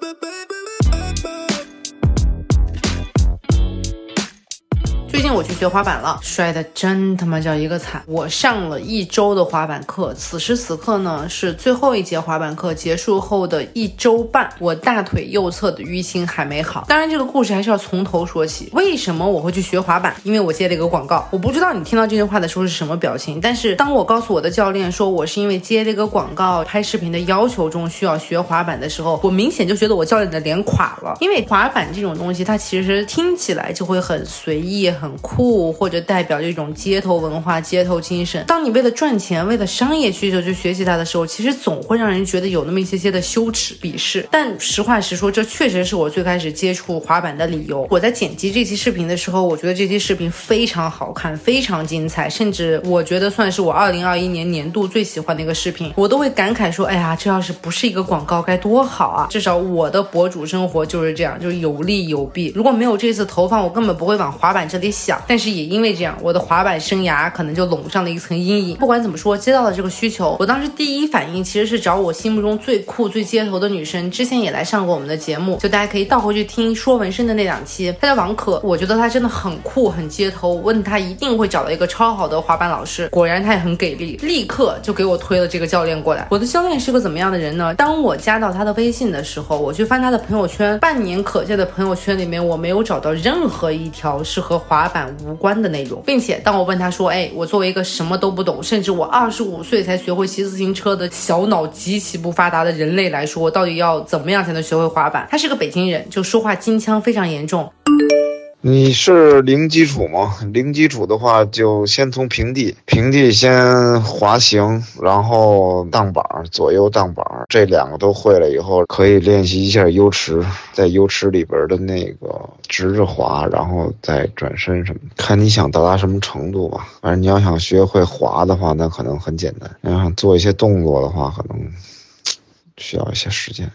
baby. 最近我去学滑板了，摔的真他妈叫一个惨。我上了一周的滑板课，此时此刻呢是最后一节滑板课结束后的一周半，我大腿右侧的淤青还没好。当然，这个故事还是要从头说起。为什么我会去学滑板？因为我接了一个广告。我不知道你听到这句话的时候是什么表情，但是当我告诉我的教练说我是因为接了一个广告，拍视频的要求中需要学滑板的时候，我明显就觉得我教练的脸垮了。因为滑板这种东西，它其实听起来就会很随意、很。酷，或者代表这种街头文化、街头精神。当你为了赚钱、为了商业需求去学习它的时候，其实总会让人觉得有那么一些些的羞耻、鄙视。但实话实说，这确实是我最开始接触滑板的理由。我在剪辑这期视频的时候，我觉得这期视频非常好看，非常精彩，甚至我觉得算是我二零二一年年度最喜欢的一个视频。我都会感慨说：“哎呀，这要是不是一个广告该多好啊！至少我的博主生活就是这样，就是有利有弊。如果没有这次投放，我根本不会往滑板这里。”想，但是也因为这样，我的滑板生涯可能就笼上了一层阴影。不管怎么说，接到了这个需求，我当时第一反应其实是找我心目中最酷、最街头的女生，之前也来上过我们的节目，就大家可以倒回去听说纹身的那两期。她叫王可，我觉得她真的很酷、很街头，问她一定会找到一个超好的滑板老师。果然她也很给力，立刻就给我推了这个教练过来。我的教练是个怎么样的人呢？当我加到他的微信的时候，我去翻他的朋友圈，半年可见的朋友圈里面，我没有找到任何一条是和滑。板无关的内容，并且当我问他说：“哎，我作为一个什么都不懂，甚至我二十五岁才学会骑自行车的小脑极其不发达的人类来说，到底要怎么样才能学会滑板？”他是个北京人，就说话金腔非常严重。你是零基础吗？零基础的话，就先从平地，平地先滑行，然后荡板，左右荡板，这两个都会了以后，可以练习一下 U 池，在 U 池里边的那个直着滑，然后再转身什么，看你想到达什么程度吧。反正你要想学会滑的话，那可能很简单；你要想做一些动作的话，可能需要一些时间。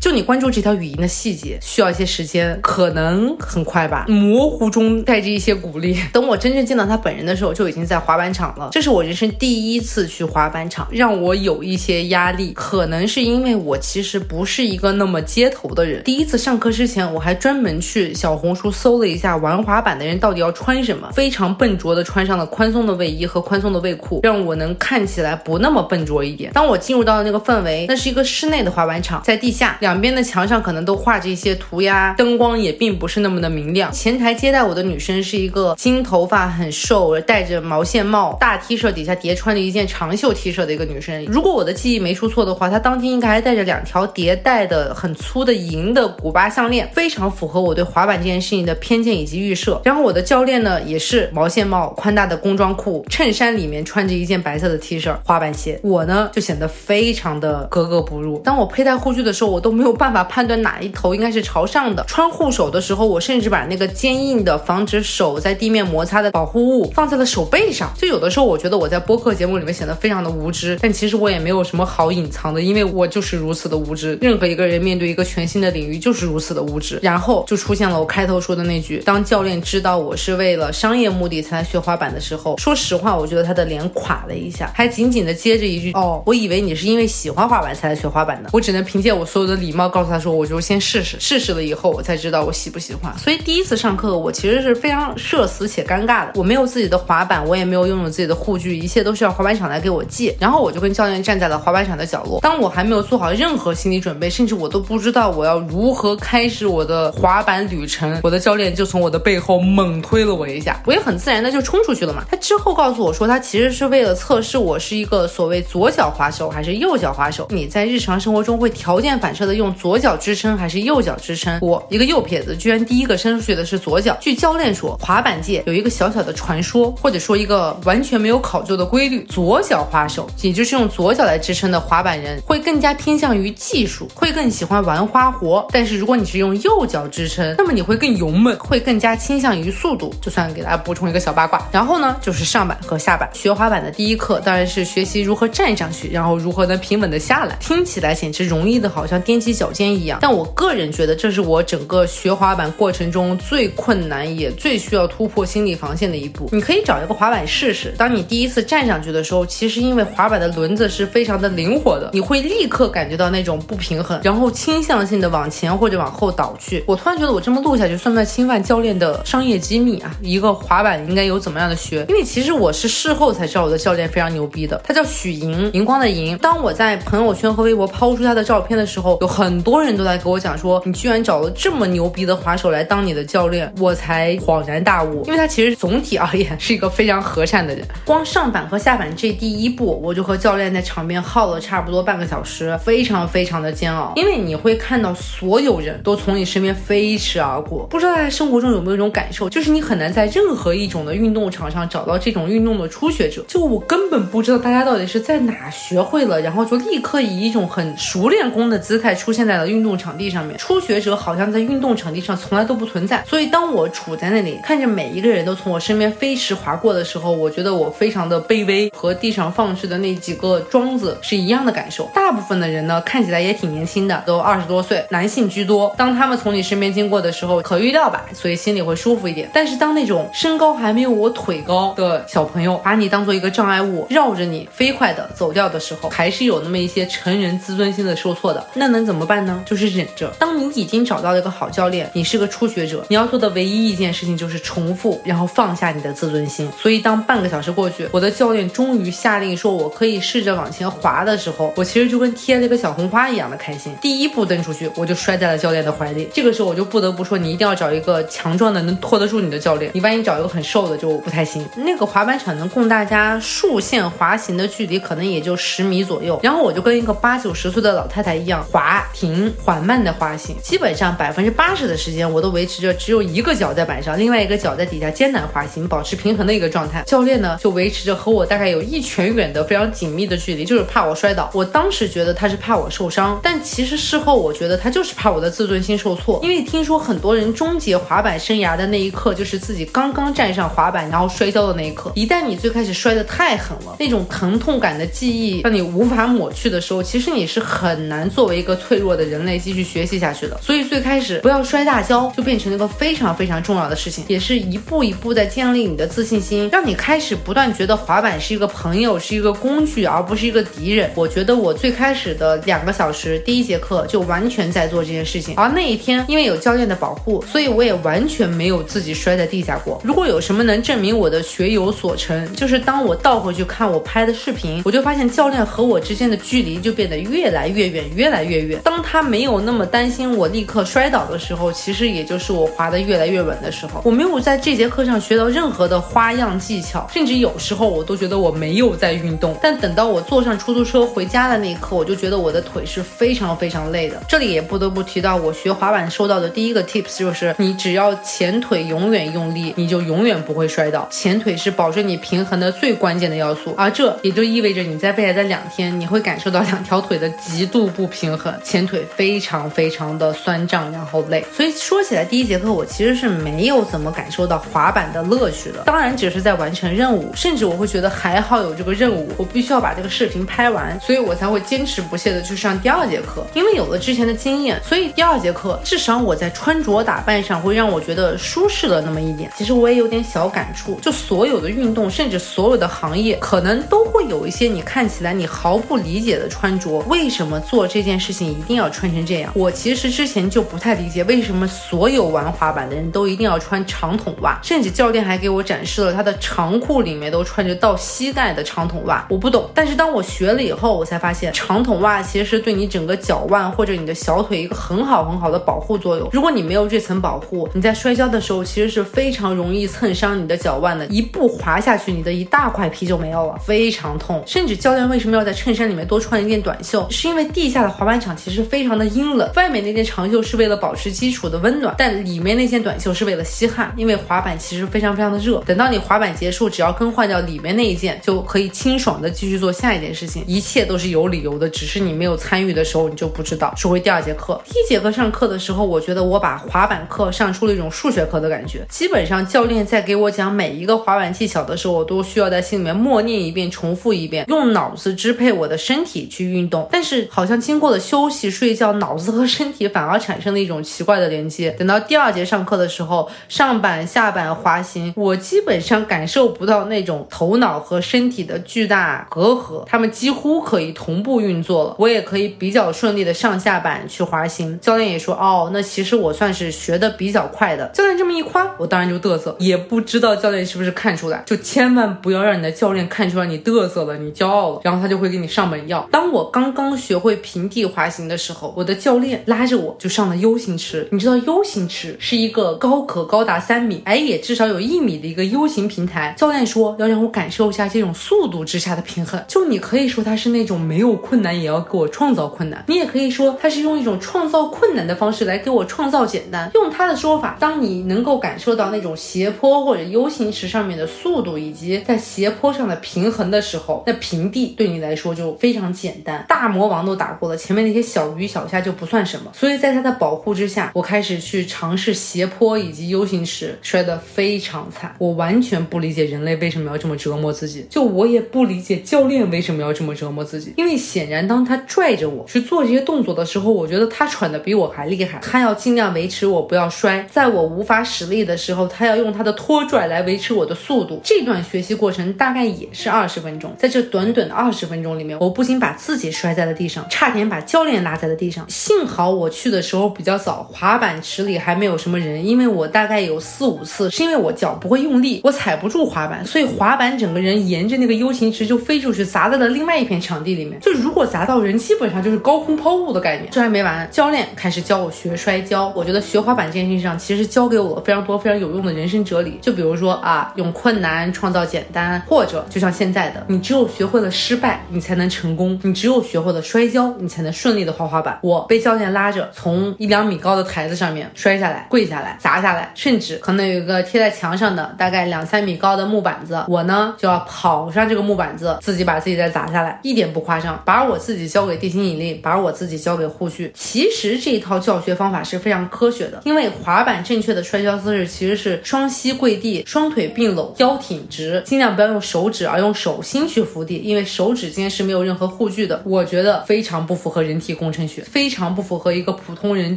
就你关注这条语音的细节，需要一些时间，可能很快吧。模糊中带着一些鼓励。等我真正见到他本人的时候，就已经在滑板场了。这是我人生第一次去滑板场，让我有一些压力。可能是因为我其实不是一个那么街头的人。第一次上课之前，我还专门去小红书搜了一下玩滑板的人到底要穿什么，非常笨拙的穿上了宽松的卫衣和宽松的卫裤，让我能看起来不那么笨拙一点。当我进入到了那个氛围，那是一个室内的滑板场，在地下。两两边的墙上可能都画着一些涂鸦，灯光也并不是那么的明亮。前台接待我的女生是一个金头发、很瘦、戴着毛线帽、大 T 恤底下叠穿着一件长袖 T 恤的一个女生。如果我的记忆没出错的话，她当天应该还戴着两条叠戴的很粗的银的古巴项链，非常符合我对滑板这件事情的偏见以及预设。然后我的教练呢，也是毛线帽、宽大的工装裤、衬衫里面穿着一件白色的 T 恤、滑板鞋。我呢就显得非常的格格不入。当我佩戴护具的时候，我都。没有办法判断哪一头应该是朝上的。穿护手的时候，我甚至把那个坚硬的、防止手在地面摩擦的保护物放在了手背上。就有的时候，我觉得我在播客节目里面显得非常的无知，但其实我也没有什么好隐藏的，因为我就是如此的无知。任何一个人面对一个全新的领域，就是如此的无知。然后就出现了我开头说的那句：当教练知道我是为了商业目的才来学滑板的时候，说实话，我觉得他的脸垮了一下，还紧紧的接着一句：哦，我以为你是因为喜欢滑板才来学滑板的。我只能凭借我所有的。礼貌告诉他说，我就先试试，试试了以后，我才知道我喜不喜欢。所以第一次上课，我其实是非常社死且尴尬的。我没有自己的滑板，我也没有拥有自己的护具，一切都是要滑板场来给我借。然后我就跟教练站在了滑板场的角落。当我还没有做好任何心理准备，甚至我都不知道我要如何开始我的滑板旅程，我的教练就从我的背后猛推了我一下，我也很自然的就冲出去了嘛。他之后告诉我说，他其实是为了测试我是一个所谓左脚滑手还是右脚滑手。你在日常生活中会条件反射的。用左脚支撑还是右脚支撑？我一个右撇子，居然第一个伸出去的是左脚。据教练说，滑板界有一个小小的传说，或者说一个完全没有考究的规律：左脚滑手，也就是用左脚来支撑的滑板人，会更加偏向于技术，会更喜欢玩花活。但是如果你是用右脚支撑，那么你会更勇猛，会更加倾向于速度。就算给大家补充一个小八卦。然后呢，就是上板和下板。学滑板的第一课当然是学习如何站上去，然后如何能平稳的下来。听起来简直容易的好像踮。肌脚尖一样。但我个人觉得，这是我整个学滑板过程中最困难也最需要突破心理防线的一步。你可以找一个滑板试试，当你第一次站上去的时候，其实因为滑板的轮子是非常的灵活的，你会立刻感觉到那种不平衡，然后倾向性的往前或者往后倒去。我突然觉得我这么录下去算不算侵犯教练的商业机密啊？一个滑板应该有怎么样的学？因为其实我是事后才知道我的教练非常牛逼的，他叫许莹，荧光的莹。当我在朋友圈和微博抛出他的照片的时候，有很多人都在给我讲说，你居然找了这么牛逼的滑手来当你的教练，我才恍然大悟。因为他其实总体而言是一个非常和善的人。光上板和下板这第一步，我就和教练在场边耗了差不多半个小时，非常非常的煎熬。因为你会看到所有人都从你身边飞驰而过，不知道大家生活中有没有一种感受，就是你很难在任何一种的运动场上找到这种运动的初学者。就我根本不知道大家到底是在哪学会了，然后就立刻以一种很熟练工的姿态出现在了运动场地上面。初学者好像在运动场地上从来都不存在。所以当我处在那里，看着每一个人都从我身边飞驰划过的时候，我觉得我非常的卑微，和地上放置的那几个桩子是一样的感受。大部分的人呢，看起来也挺年轻的，都二十多岁，男性居多。当他们从你身边经过的时候，可预料吧，所以心里会舒服一点。但是当那种身高还没有我腿高的小朋友把你当做一个障碍物，绕着你飞快的走掉的时候，还是有那么一些成人自尊心的受挫的。那能怎怎么办呢？就是忍着。当你已经找到了一个好教练，你是个初学者，你要做的唯一一件事情就是重复，然后放下你的自尊心。所以当半个小时过去，我的教练终于下令说我可以试着往前滑的时候，我其实就跟贴了一个小红花一样的开心。第一步蹬出去，我就摔在了教练的怀里。这个时候我就不得不说，你一定要找一个强壮的能拖得住你的教练。你万一找一个很瘦的就不太行。那个滑板场能供大家竖线滑行的距离可能也就十米左右。然后我就跟一个八九十岁的老太太一样，滑停缓慢的滑行，基本上百分之八十的时间我都维持着只有一个脚在板上，另外一个脚在底下艰难滑行，保持平衡的一个状态。教练呢就维持着和我大概有一拳远的非常紧密的距离，就是怕我摔倒。我当时觉得他是怕我受伤，但其实事后我觉得他就是怕我的自尊心受挫。因为听说很多人终结滑板生涯的那一刻，就是自己刚刚站上滑板然后摔跤的那一刻。一旦你最开始摔得太狠了，那种疼痛感的记忆让你无法抹去的时候，其实你是很难作为一个脆弱的人类继续学习下去的。所以最开始不要摔大跤，就变成了一个非常非常重要的事情，也是一步一步在建立你的自信心，让你开始不断觉得滑板是一个朋友，是一个工具，而不是一个敌人。我觉得我最开始的两个小时，第一节课就完全在做这件事情。而那一天，因为有教练的保护，所以我也完全没有自己摔在地下过。如果有什么能证明我的学有所成，就是当我倒回去看我拍的视频，我就发现教练和我之间的距离就变得越来越远，越来越远。当他没有那么担心我立刻摔倒的时候，其实也就是我滑得越来越稳的时候。我没有在这节课上学到任何的花样技巧，甚至有时候我都觉得我没有在运动。但等到我坐上出租车回家的那一刻，我就觉得我的腿是非常非常累的。这里也不得不提到我学滑板收到的第一个 tips，就是你只要前腿永远用力，你就永远不会摔倒。前腿是保证你平衡的最关键的要素，而这也就意味着你在未来的两天，你会感受到两条腿的极度不平衡，前腿非常非常的酸胀，然后累。所以说起来，第一节课我其实是没有怎么感受到滑板的乐趣的，当然只是在完成任务，甚至我会觉得还好有这个任务，我必须要把这个视频拍完，所以我才会坚持不懈的去上第二节课。因为有了之前的经验，所以第二节课至少我在穿着打扮上会让我觉得舒适了那么一点。其实我也有点小感触，就所有的运动，甚至所有的行业，可能都会有一些你看起来你毫不理解的穿着。为什么做这件事情一定要穿成这样？我其实之前就不太理解，为什么所有玩滑板的人都一定要穿长筒袜，甚至教练还给我展示了他的长裤里面都穿着到膝盖的长筒袜。我不懂，但是当我学了以后，我才发现长筒袜其实是对你整个脚腕或者你的小腿一个很好很好的保护作用。如果你没有这层保护，你在摔跤的时候其实是非常容易蹭伤你的脚腕的，一步滑下去，你的一大块皮就没有了，非常痛。甚至教练为什么要在衬衫里面多穿一件短袖，是因为地下的滑板场其实非常的阴冷，外面那件长袖是为了保持基础的温暖，但里面那件短袖是为了吸汗，因为滑板其实非常非常的热。等到你滑板结束，只要更换掉里面那一件，就可以清爽的继续做下一件事情，一切都是有理由的，只是你没有参与的时候你就不知道。说回第二节课，第一节课上课的时候，我觉得我把滑板课上出了一种数学课的感觉，基本上教练在给我讲每一个滑板技巧的时候，我都需要在心里面默念一遍，重复一遍，用脑子支配我的身体去运动。但是好像经过了休。息睡觉，脑子和身体反而产生了一种奇怪的连接。等到第二节上课的时候，上板下板滑行，我基本上感受不到那种头脑和身体的巨大隔阂，他们几乎可以同步运作了。我也可以比较顺利的上下板去滑行。教练也说，哦，那其实我算是学的比较快的。教练这么一夸，我当然就嘚瑟，也不知道教练是不是看出来，就千万不要让你的教练看出来你嘚瑟了，你骄傲了，然后他就会给你上本药。当我刚刚学会平地滑行的时候，我的教练拉着我就上了 U 型池。你知道 U 型池是一个高可高达三米，矮也至少有一米的一个 U 型平台。教练说要让我感受一下这种速度之下的平衡。就你可以说他是那种没有困难也要给我创造困难，你也可以说他是用一种创造困难的方式来给我创造简单。用他的说法，当你能够感受到那种斜坡或者 U 型池上面的速度以及在斜坡上的平衡的时候，那平地对你来说就非常简单。大魔王都打过了，前面那些小鱼小虾就不算什么。所以在他的保护之下，我开始去尝试斜坡以及 U 型池，摔得非常惨。我完全不理解人类为什么要这么折磨自己，就我也不理解教练为什么要这么折磨自己。因为显然当他拽着我去做这些动作的时候，我觉得他喘得比我还厉害。他要尽量维持我不要摔，在我无法使力的时候，他要用他的拖拽来维持我的速度。这段学习过程大概也是二十分钟，在这短短的二十分钟里面，我不仅把自己摔在了地上，差点把教练拉在了地上。幸好我去的时候比较早，滑板池里还没有什么人，因为我大概有四五次是因为我脚不会用力，我踩不住滑板，所以滑板整个人沿着那个 U 型池就飞出去，砸在了另外一片场地里面。就如果砸到人，基本上就是高空抛物的概念。这还没完，教练开始教我学摔跤。我觉得学滑板这件事情上，其实教给我非常多非常有用的人生哲理。就比如说啊，用困难创造简单，或者就像现在的，你只有学会了失败，你才能成功；你只有学会了摔跤，你才能顺利的滑滑板。我被教练拉着从一两米高的台子上面摔下来，跪下来，砸下来，甚至可能有一个贴在墙上的大概两三米高的木板子，我呢就要跑上这个木板子，自己把自己再砸下来，一点不夸张，把我自己交给地心引力，把我自己交给护具。其实这一套教学方法是非常科学的，因为滑板正确的摔跤姿势其实是双膝跪地，双腿并拢，腰挺直，尽量不要用手指，而用手心去扶地，因为手指间是没有任何护具的。我觉得非常不符合人体工程学，非常不符合一个普通人、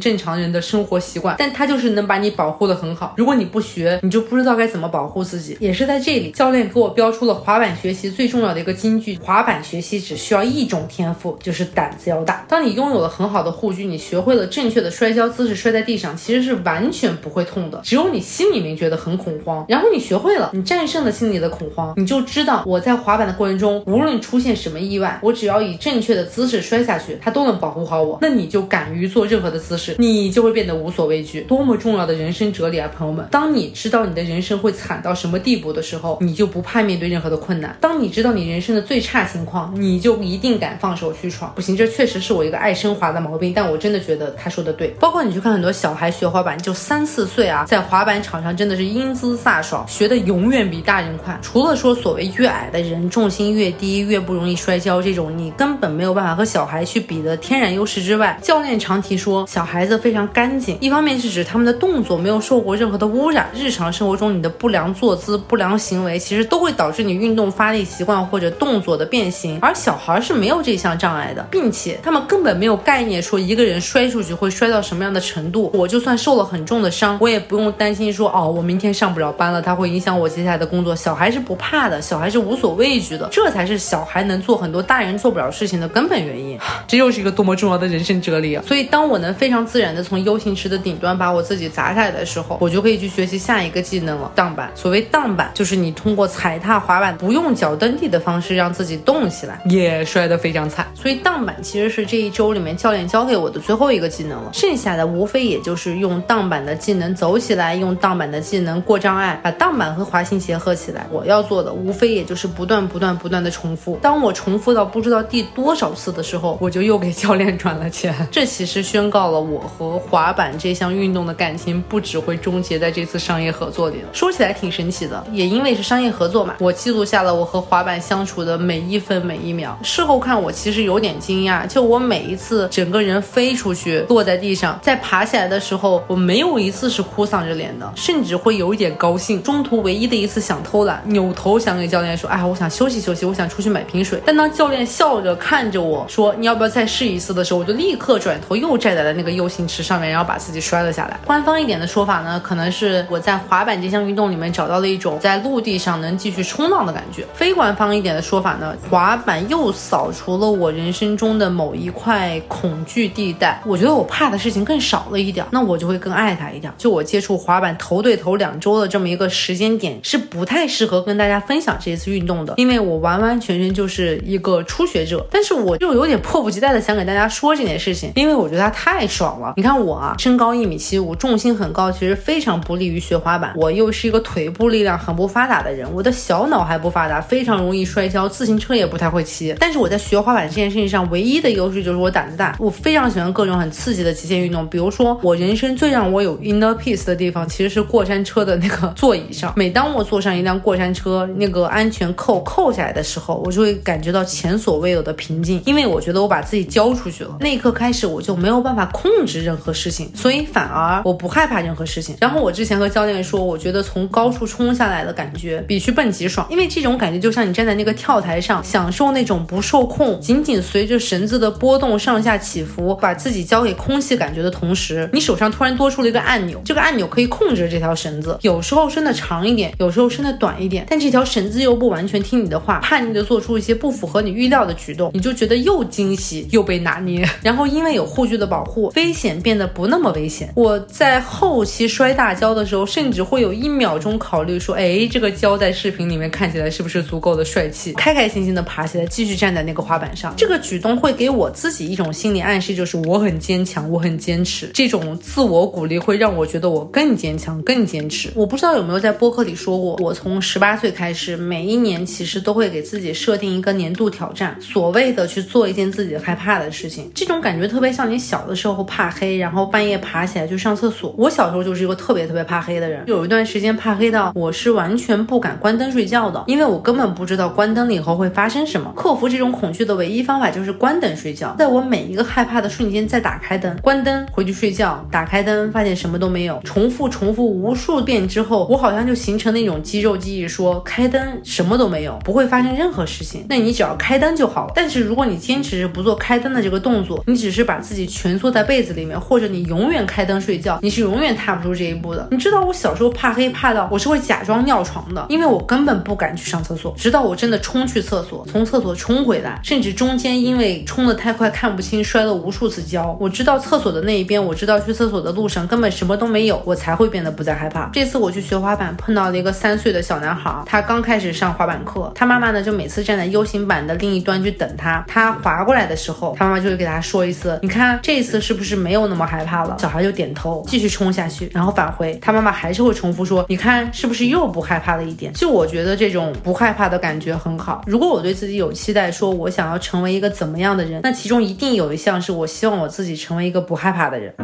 正常人的生活习惯。但它就是能把你保护的很好。如果你不学，你就不知道该怎么保护自己。也是在这里，教练给我标出了滑板学习最重要的一个金句：滑板学习只需要一种天赋，就是胆子要大。当你拥有了很好的护具，你学会了正确的摔跤姿势，摔在地上其实是完全不会痛的。只有你心里面觉得很恐慌，然后你学会了，你战胜了心里的恐慌，你就知道我在滑板的过程中，无论出现什么意外，我只要以正确的姿势摔下去，它都能保保护好我。那你就敢于做任何的姿势，你就会变得无所畏惧。多么重要的人生哲理啊，朋友们！当你知道你的人生会惨到什么地步的时候，你就不怕面对任何的困难。当你知道你人生的最差情况，你就一定敢放手去闯。不行，这确实是我一个爱升华的毛病，但我真的觉得他说的对。包括你去看很多小孩学滑板，就三四岁啊，在滑板场上真的是英姿飒爽，学的永远比大人快。除了说所谓越矮的人重心越低，越不容易摔跤这种你根本没有办法和小孩去比的天天然优势之外，教练常提说小孩子非常干净，一方面是指他们的动作没有受过任何的污染，日常生活中你的不良坐姿、不良行为其实都会导致你运动发力习惯或者动作的变形，而小孩是没有这项障碍的，并且他们根本没有概念说一个人摔出去会摔到什么样的程度。我就算受了很重的伤，我也不用担心说哦，我明天上不了班了，它会影响我接下来的工作。小孩是不怕的，小孩是无所畏惧的，这才是小孩能做很多大人做不了事情的根本原因。这又是一个动么重要的人生哲理啊！所以当我能非常自然的从 U 型池的顶端把我自己砸下来的时候，我就可以去学习下一个技能了——荡板。所谓荡板，就是你通过踩踏滑板不用脚蹬地的方式让自己动起来，也摔得非常惨。所以荡板其实是这一周里面教练教给我的最后一个技能了，剩下的无非也就是用荡板的技能走起来，用荡板的技能过障碍，把荡板和滑行结合起来。我要做的无非也就是不断、不断、不断的重复。当我重复到不知道第多少次的时候，我就又给教练转了钱。这其实宣告了我和滑板这项运动的感情不只会终结在这次商业合作里了。说起来挺神奇的，也因为是商业合作嘛，我记录下了我和滑板相处的每一分每一秒。事后看，我其实有点惊讶，就我每一次整个人飞出去，落在地上，在爬起来的时候，我没有一次是哭丧着脸的，甚至会有一点高兴。中途唯一的一次想偷懒，扭头想给教练说：“哎，我想休息休息，我想出去买瓶水。”但当教练笑着看着我说：“你要不要再试一次？”的时候，我就立刻转头又站在了那个 U 型池上面，然后把自己摔了下来。官方一点的说法呢，可能是我在滑板这项运动里面找到了一种在陆地上能继续冲浪的感觉。非官方一点的说法呢，滑板又扫除了我人生中的某一块恐惧地带。我觉得我怕的事情更少了一点，那我就会更爱它一点。就我接触滑板头对头两周的这么一个时间点，是不太适合跟大家分享这一次运动的，因为我完完全全就是一个初学者。但是我就有点迫不及待的想给大家家说这件事情，因为我觉得它太爽了。你看我啊，身高一米七五，重心很高，其实非常不利于学滑板。我又是一个腿部力量很不发达的人，我的小脑还不发达，非常容易摔跤，自行车也不太会骑。但是我在学滑板这件事情上，唯一的优势就是我胆子大。我非常喜欢各种很刺激的极限运动，比如说我人生最让我有 inner peace 的地方，其实是过山车的那个座椅上。每当我坐上一辆过山车，那个安全扣扣下来的时候，我就会感觉到前所未有的平静，因为我觉得我把自己交出去了。那一刻开始，我就没有办法控制任何事情，所以反而我不害怕任何事情。然后我之前和教练说，我觉得从高处冲下来的感觉比去蹦极爽，因为这种感觉就像你站在那个跳台上，享受那种不受控，仅仅随着绳子的波动上下起伏，把自己交给空气感觉的同时，你手上突然多出了一个按钮，这个按钮可以控制这条绳子，有时候伸的长一点，有时候伸的短一点，但这条绳子又不完全听你的话，叛逆的做出一些不符合你预料的举动，你就觉得又惊喜又被拿捏。然后因为有护具的保护，危险变得不那么危险。我在后期摔大跤的时候，甚至会有一秒钟考虑说，哎，这个跤在视频里面看起来是不是足够的帅气？开开心心的爬起来，继续站在那个滑板上。这个举动会给我自己一种心理暗示，就是我很坚强，我很坚持。这种自我鼓励会让我觉得我更坚强、更坚持。我不知道有没有在播客里说过，我从十八岁开始，每一年其实都会给自己设定一个年度挑战，所谓的去做一件自己害怕的事事情。这种感觉特别像你小的时候怕黑，然后半夜爬起来去上厕所。我小时候就是一个特别特别怕黑的人，有一段时间怕黑到我是完全不敢关灯睡觉的，因为我根本不知道关灯了以后会发生什么。克服这种恐惧的唯一方法就是关灯睡觉，在我每一个害怕的瞬间再打开灯，关灯回去睡觉，打开灯发现什么都没有，重复重复无数遍之后，我好像就形成那种肌肉记忆，说开灯什么都没有，不会发生任何事情。那你只要开灯就好了。但是如果你坚持着不做开灯的这这个动作，你只是把自己蜷缩在被子里面，或者你永远开灯睡觉，你是永远踏不出这一步的。你知道我小时候怕黑怕到我是会假装尿床的，因为我根本不敢去上厕所，直到我真的冲去厕所，从厕所冲回来，甚至中间因为冲得太快看不清，摔了无数次跤。我知道厕所的那一边，我知道去厕所的路上根本什么都没有，我才会变得不再害怕。这次我去学滑板，碰到了一个三岁的小男孩，他刚开始上滑板课，他妈妈呢就每次站在 U 型板的另一端去等他，他滑过来的时候，他妈就会给大家说一次，你看这一次是不是没有那么害怕了？小孩就点头，继续冲下去，然后返回，他妈妈还是会重复说，你看是不是又不害怕了一点？就我觉得这种不害怕的感觉很好。如果我对自己有期待，说我想要成为一个怎么样的人，那其中一定有一项是我希望我自己成为一个不害怕的人。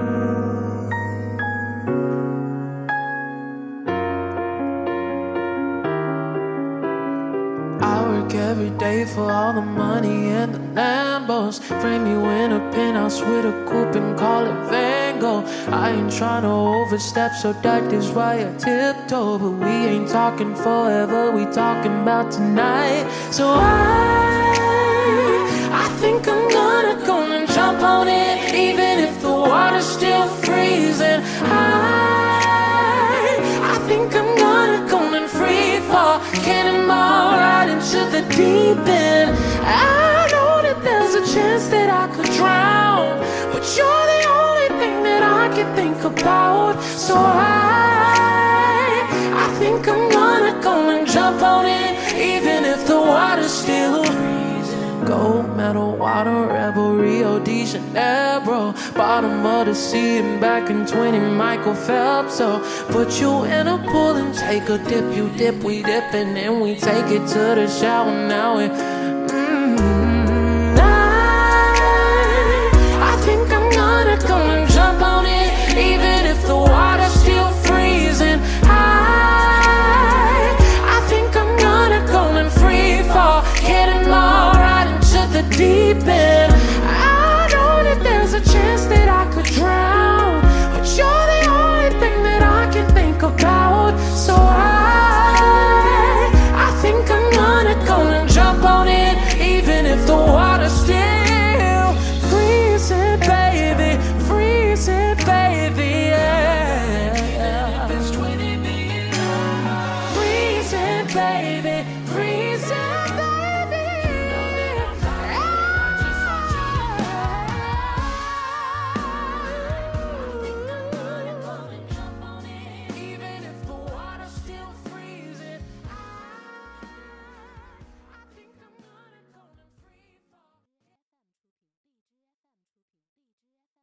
Day for all the money and the Lambos. Frame you in a penthouse with a coupe and call it Van Gogh. I ain't trying to overstep, so that is why I tiptoe. But we ain't talking forever, we talking about tonight. So I, I think I'm gonna go and jump on it, even if the water's still freezing. I, cannonball right into the deep end. I know that there's a chance that I could drown, but you're the only thing that I can think about. So I, I think I'm gonna go and jump on it, even if the water's still freezing. Gold medal, water rebel, Rio de Janeiro, bottom of the sea and back in 20, Michael Phelps. So put you in a pool and take a dip. You dip, we dip, and then we take it to the shower. Now it. mm, I, I think I'm gonna go and jump on it, even if the water's deep end. I know that there's a chance that I could drown, but you're the only thing that I can think about. So I.